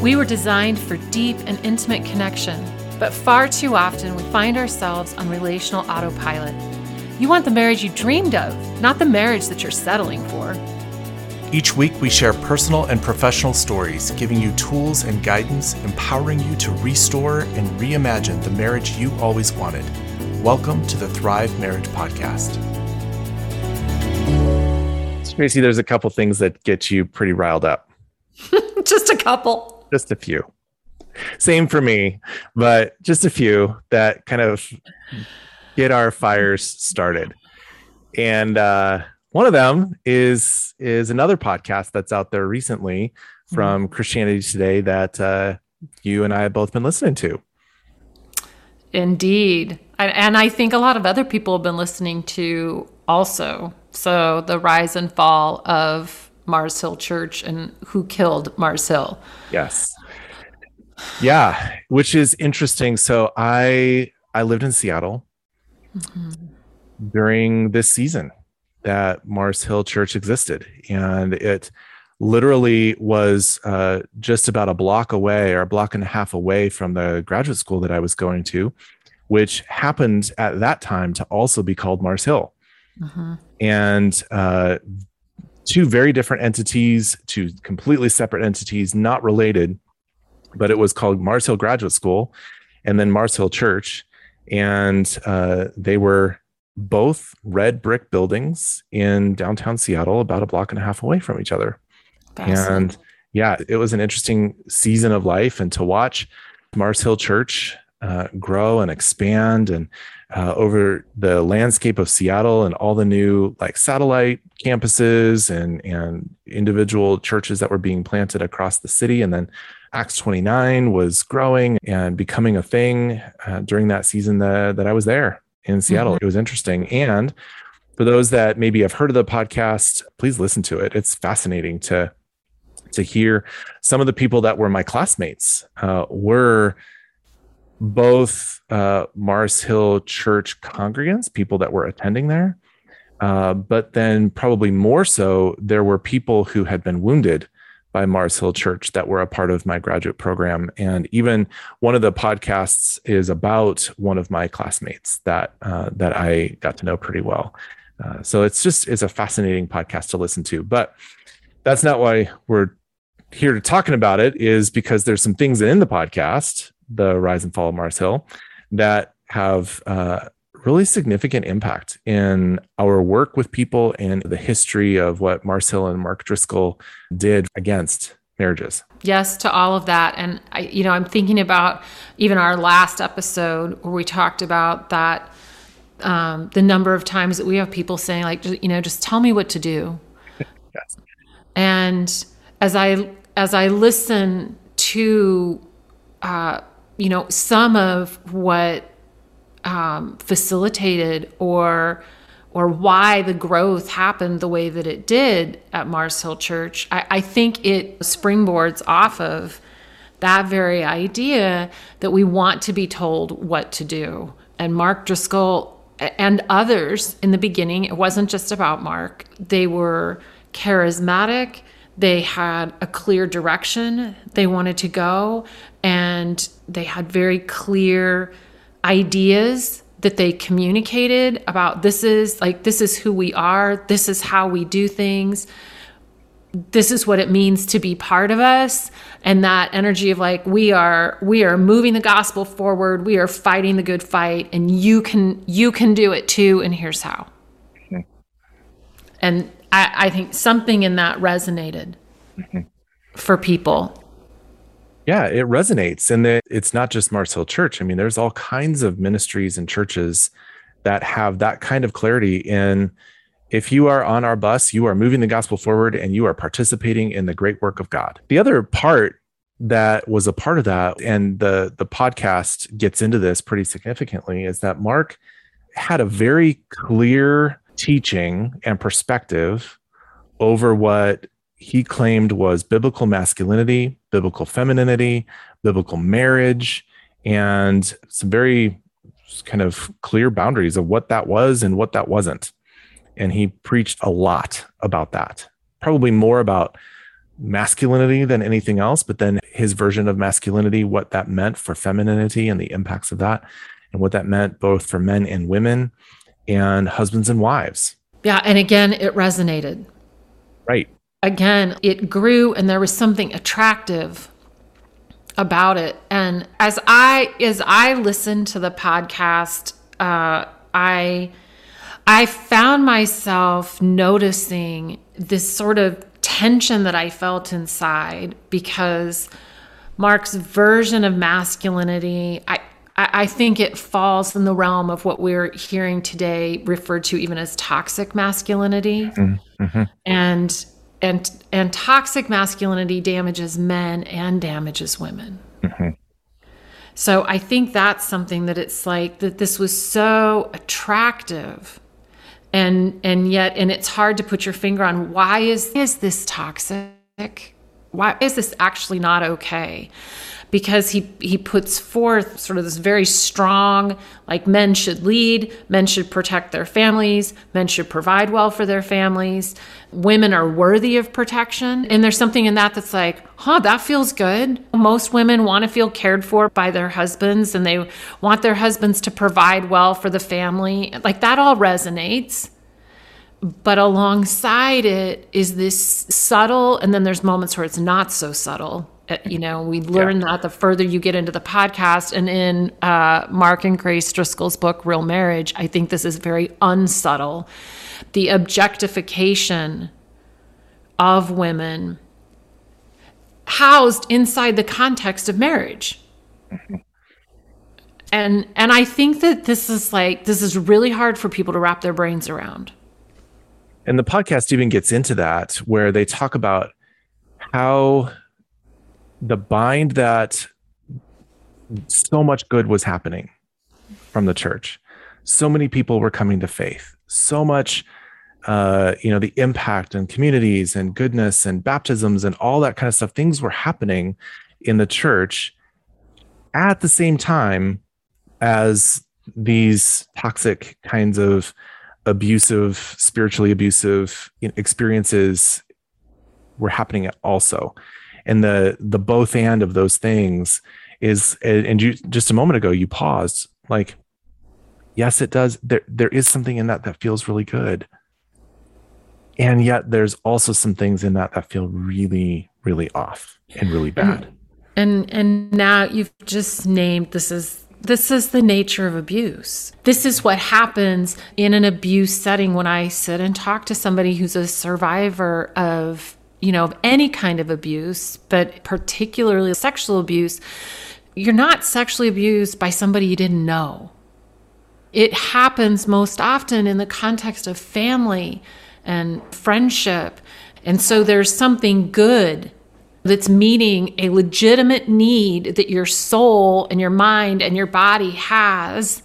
We were designed for deep and intimate connection, but far too often we find ourselves on relational autopilot. You want the marriage you dreamed of, not the marriage that you're settling for. Each week, we share personal and professional stories, giving you tools and guidance, empowering you to restore and reimagine the marriage you always wanted. Welcome to the Thrive Marriage Podcast. Tracy, there's a couple things that get you pretty riled up. just a couple. Just a few. Same for me, but just a few that kind of get our fires started. And uh, one of them is is another podcast that's out there recently from mm-hmm. Christianity Today that uh, you and I have both been listening to. Indeed. And I think a lot of other people have been listening to also. So, the rise and fall of Mars Hill Church and who killed Mars Hill. Yes. Yeah, which is interesting. So, I I lived in Seattle mm-hmm. during this season that Mars Hill Church existed. And it literally was uh, just about a block away or a block and a half away from the graduate school that I was going to, which happened at that time to also be called Mars Hill. Uh-huh. And uh, two very different entities, two completely separate entities, not related, but it was called Mars Hill Graduate School and then Mars Hill Church. And uh, they were both red brick buildings in downtown Seattle, about a block and a half away from each other. And yeah, it was an interesting season of life. And to watch Mars Hill Church uh, grow and expand and uh, over the landscape of Seattle and all the new like satellite campuses and and individual churches that were being planted across the city and then Acts 29 was growing and becoming a thing uh, during that season that, that I was there in Seattle. Mm-hmm. It was interesting. And for those that maybe have heard of the podcast, please listen to it. It's fascinating to to hear some of the people that were my classmates uh, were both uh, Mars Hill Church congregants, people that were attending there, uh, but then probably more so, there were people who had been wounded by Mars Hill Church that were a part of my graduate program. And even one of the podcasts is about one of my classmates that uh, that I got to know pretty well. Uh, so it's just it's a fascinating podcast to listen to. But that's not why we're here to talking about it. Is because there's some things in the podcast, the Rise and Fall of Mars Hill, that have uh, really significant impact in our work with people and the history of what Mars Hill and Mark Driscoll did against marriages. Yes, to all of that. And I, you know, I'm thinking about even our last episode where we talked about that um, the number of times that we have people saying, like, you know, just tell me what to do. yes. And as I as I listen to, uh, you know, some of what um, facilitated or or why the growth happened the way that it did at Mars Hill Church, I, I think it springboards off of that very idea that we want to be told what to do. And Mark Driscoll and others in the beginning, it wasn't just about Mark, they were charismatic. They had a clear direction they wanted to go, and they had very clear ideas that they communicated about this is like this is who we are this is how we do things this is what it means to be part of us and that energy of like we are we are moving the gospel forward we are fighting the good fight and you can you can do it too and here's how. And I, I think something in that resonated mm-hmm. for people yeah, it resonates. And it's not just Mars Hill Church. I mean, there's all kinds of ministries and churches that have that kind of clarity in if you are on our bus, you are moving the gospel forward and you are participating in the great work of God. The other part that was a part of that, and the the podcast gets into this pretty significantly, is that Mark had a very clear teaching and perspective over what he claimed was biblical masculinity, biblical femininity, biblical marriage, and some very kind of clear boundaries of what that was and what that wasn't. And he preached a lot about that, probably more about masculinity than anything else, but then his version of masculinity, what that meant for femininity and the impacts of that, and what that meant both for men and women and husbands and wives. Yeah. And again, it resonated. Right. Again, it grew and there was something attractive about it. And as I as I listened to the podcast, uh, I I found myself noticing this sort of tension that I felt inside because Mark's version of masculinity, I, I think it falls in the realm of what we're hearing today, referred to even as toxic masculinity. Mm-hmm. And and and toxic masculinity damages men and damages women. Mm-hmm. So I think that's something that it's like that this was so attractive and and yet and it's hard to put your finger on why is is this toxic? Why is this actually not okay? Because he he puts forth sort of this very strong like men should lead, men should protect their families, men should provide well for their families, women are worthy of protection. And there's something in that that's like, "Huh, that feels good." Most women want to feel cared for by their husbands and they want their husbands to provide well for the family. Like that all resonates but alongside it is this subtle and then there's moments where it's not so subtle you know, we learn yeah. that the further you get into the podcast. And in uh, Mark and Grace Driscoll's book, Real Marriage, I think this is very unsubtle. The objectification of women housed inside the context of marriage. Mm-hmm. And and I think that this is like this is really hard for people to wrap their brains around. And the podcast even gets into that where they talk about how the bind that so much good was happening from the church. So many people were coming to faith. So much, uh, you know, the impact and communities and goodness and baptisms and all that kind of stuff. Things were happening in the church at the same time as these toxic kinds of abusive, spiritually abusive experiences were happening also and the the both and of those things is and you just a moment ago you paused like yes it does. There there is something in that that feels really good. And yet there's also some things in that that feel really really off and really bad. and and now you've just named this is this is the nature of abuse. This is what happens in an abuse setting when I sit and talk to somebody who's a survivor of you know, of any kind of abuse, but particularly sexual abuse, you're not sexually abused by somebody you didn't know. It happens most often in the context of family and friendship. And so there's something good that's meeting a legitimate need that your soul and your mind and your body has.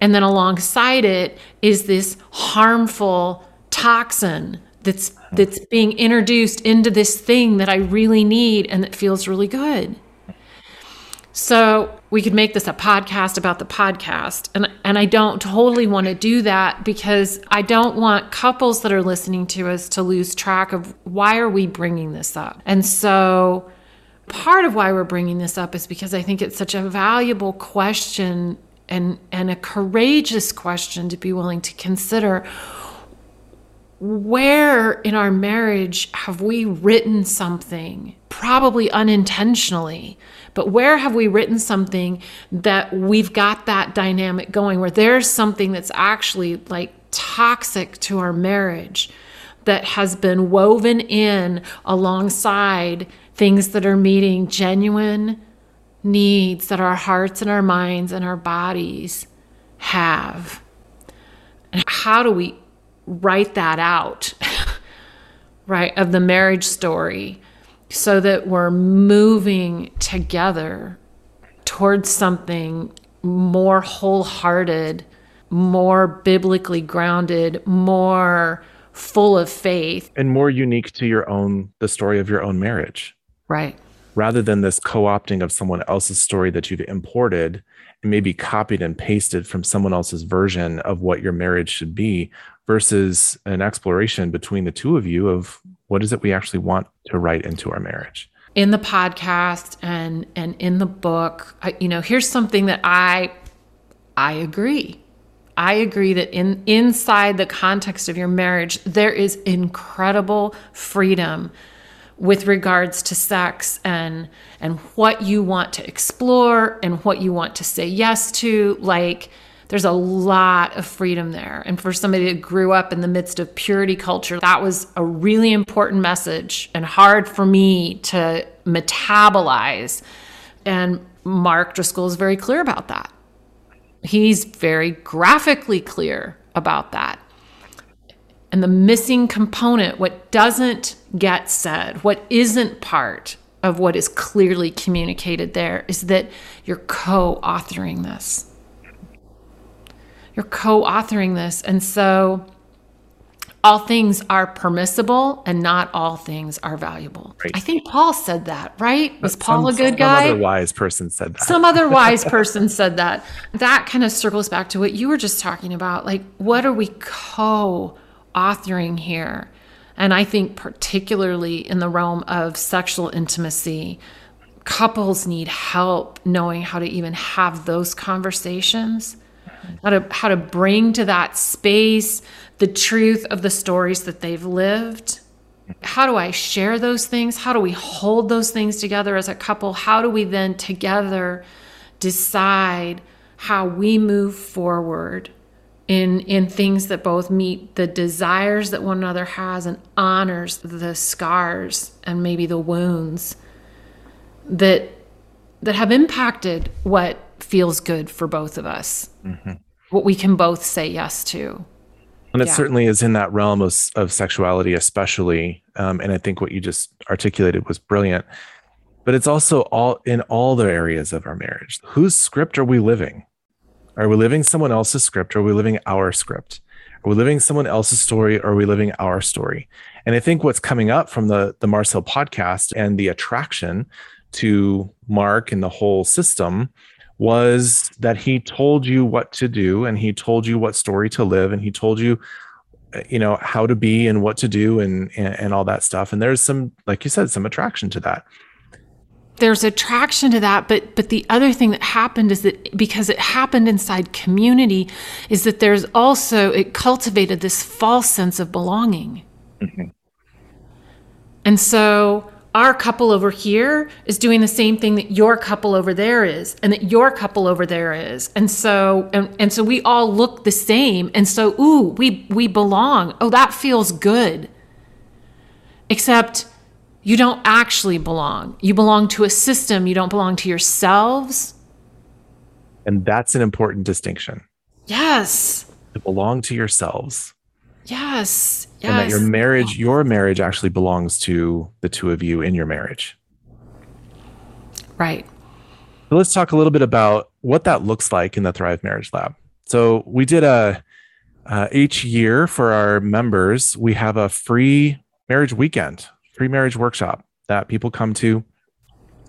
And then alongside it is this harmful toxin that's that's being introduced into this thing that I really need and that feels really good. So we could make this a podcast about the podcast. And and I don't totally want to do that because I don't want couples that are listening to us to lose track of why are we bringing this up. And so part of why we're bringing this up is because I think it's such a valuable question and and a courageous question to be willing to consider where in our marriage have we written something, probably unintentionally, but where have we written something that we've got that dynamic going where there's something that's actually like toxic to our marriage that has been woven in alongside things that are meeting genuine needs that our hearts and our minds and our bodies have? And how do we write that out, right, of the marriage story so that we're moving together towards something more wholehearted, more biblically grounded, more full of faith and more unique to your own the story of your own marriage. Right. Rather than this co-opting of someone else's story that you've imported and maybe copied and pasted from someone else's version of what your marriage should be versus an exploration between the two of you of what is it we actually want to write into our marriage? In the podcast and and in the book I, you know here's something that i i agree. I agree that in inside the context of your marriage there is incredible freedom with regards to sex and and what you want to explore and what you want to say yes to like there's a lot of freedom there. And for somebody that grew up in the midst of purity culture that was a really important message and hard for me to metabolize. And mark driscoll is very clear about that. He's very graphically clear about that and the missing component, what doesn't get said, what isn't part of what is clearly communicated there, is that you're co authoring this. You're co authoring this. And so all things are permissible and not all things are valuable. Right. I think Paul said that, right? Was Paul some, a good guy? Some other wise person said that. Some other wise person said that. That kind of circles back to what you were just talking about. Like, what are we co authoring here. And I think, particularly in the realm of sexual intimacy, couples need help knowing how to even have those conversations, how to, how to bring to that space the truth of the stories that they've lived. How do I share those things? How do we hold those things together as a couple? How do we then together decide how we move forward in in things that both meet the desires that one another has and honors the scars and maybe the wounds that that have impacted what feels good for both of us. Mm-hmm. what we can both say yes to. And it yeah. certainly is in that realm of, of sexuality especially um, and i think what you just articulated was brilliant. But it's also all in all the areas of our marriage. Whose script are we living are we living someone else's script or are we living our script? Are we living someone else's story or are we living our story? And I think what's coming up from the, the Mars Hill podcast and the attraction to Mark and the whole system was that he told you what to do and he told you what story to live and he told you you know how to be and what to do and, and and, all that stuff and there's some like you said some attraction to that there's attraction to that but but the other thing that happened is that because it happened inside community is that there's also it cultivated this false sense of belonging. Mm-hmm. and so our couple over here is doing the same thing that your couple over there is and that your couple over there is. And so and, and so we all look the same and so ooh we we belong. Oh that feels good. Except you don't actually belong. You belong to a system, you don't belong to yourselves. And that's an important distinction. Yes. To belong to yourselves. Yes. Yes. And that your marriage, your marriage actually belongs to the two of you in your marriage. Right. So let's talk a little bit about what that looks like in the Thrive Marriage Lab. So we did a uh, each year for our members, we have a free marriage weekend pre marriage workshop that people come to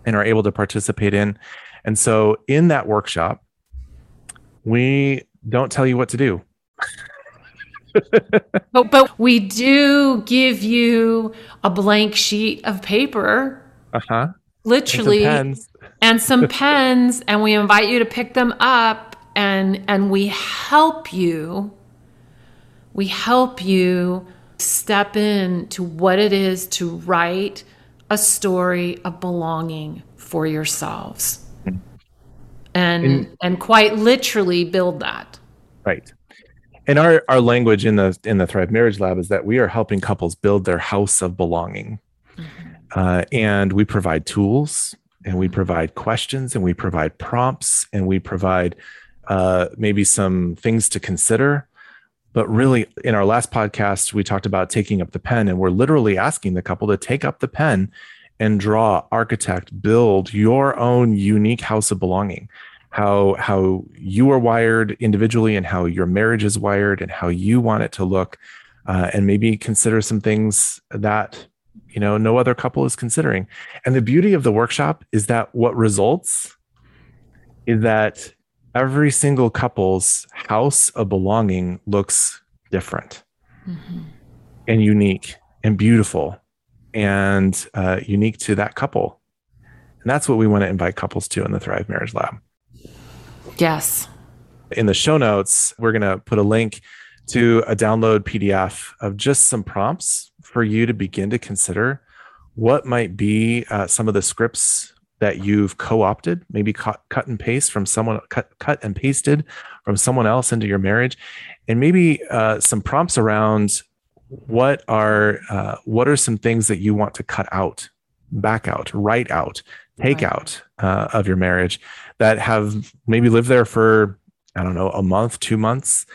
and are able to participate in. And so in that workshop, we don't tell you what to do. but, but we do give you a blank sheet of paper. Uh-huh. Literally. And some, and some pens. And we invite you to pick them up and and we help you. We help you step in to what it is to write a story of belonging for yourselves. And in, and quite literally build that. Right. And our our language in the in the thrive marriage lab is that we are helping couples build their house of belonging. Mm-hmm. uh, and we provide tools and we provide questions and we provide prompts and we provide uh, maybe some things to consider but really, in our last podcast, we talked about taking up the pen, and we're literally asking the couple to take up the pen and draw, architect, build your own unique house of belonging. How how you are wired individually, and how your marriage is wired, and how you want it to look, uh, and maybe consider some things that you know no other couple is considering and the beauty of the workshop is that what results is that every single couple's house of belonging looks different mm-hmm. and unique and beautiful and uh, unique to that couple. And that's what we want to invite couples to in the thrive marriage lab. Yes. In the show notes we're going to put a link to a download pdf of just some prompts for you to begin to consider what might be uh, some of the scripts that you've co-opted, maybe cut, cut and paste from someone, cut, cut and pasted from someone else into your marriage, and maybe uh, some prompts around what are uh, what are some things that you want to cut out, back out, write out, take right. out uh, of your marriage that have maybe lived there for I don't know a month, two months,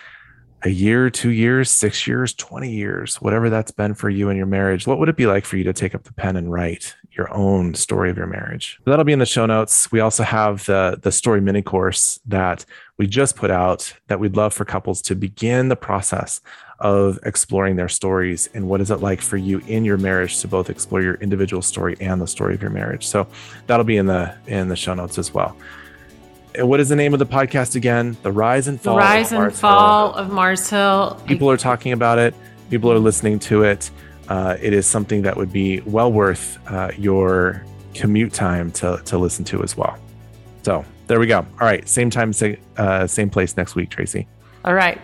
a year, two years, six years, 20 years, whatever that's been for you in your marriage, what would it be like for you to take up the pen and write your own story of your marriage? That'll be in the show notes. We also have the, the story mini course that we just put out that we'd love for couples to begin the process of exploring their stories and what is it like for you in your marriage to both explore your individual story and the story of your marriage. So that'll be in the in the show notes as well what is the name of the podcast again? The Rise and Fall. The Rise and Fall Hill. of Mars Hill. People are talking about it. People are listening to it. Uh, it is something that would be well worth uh, your commute time to to listen to as well. So there we go. All right, same time, uh, same place next week, Tracy. All right.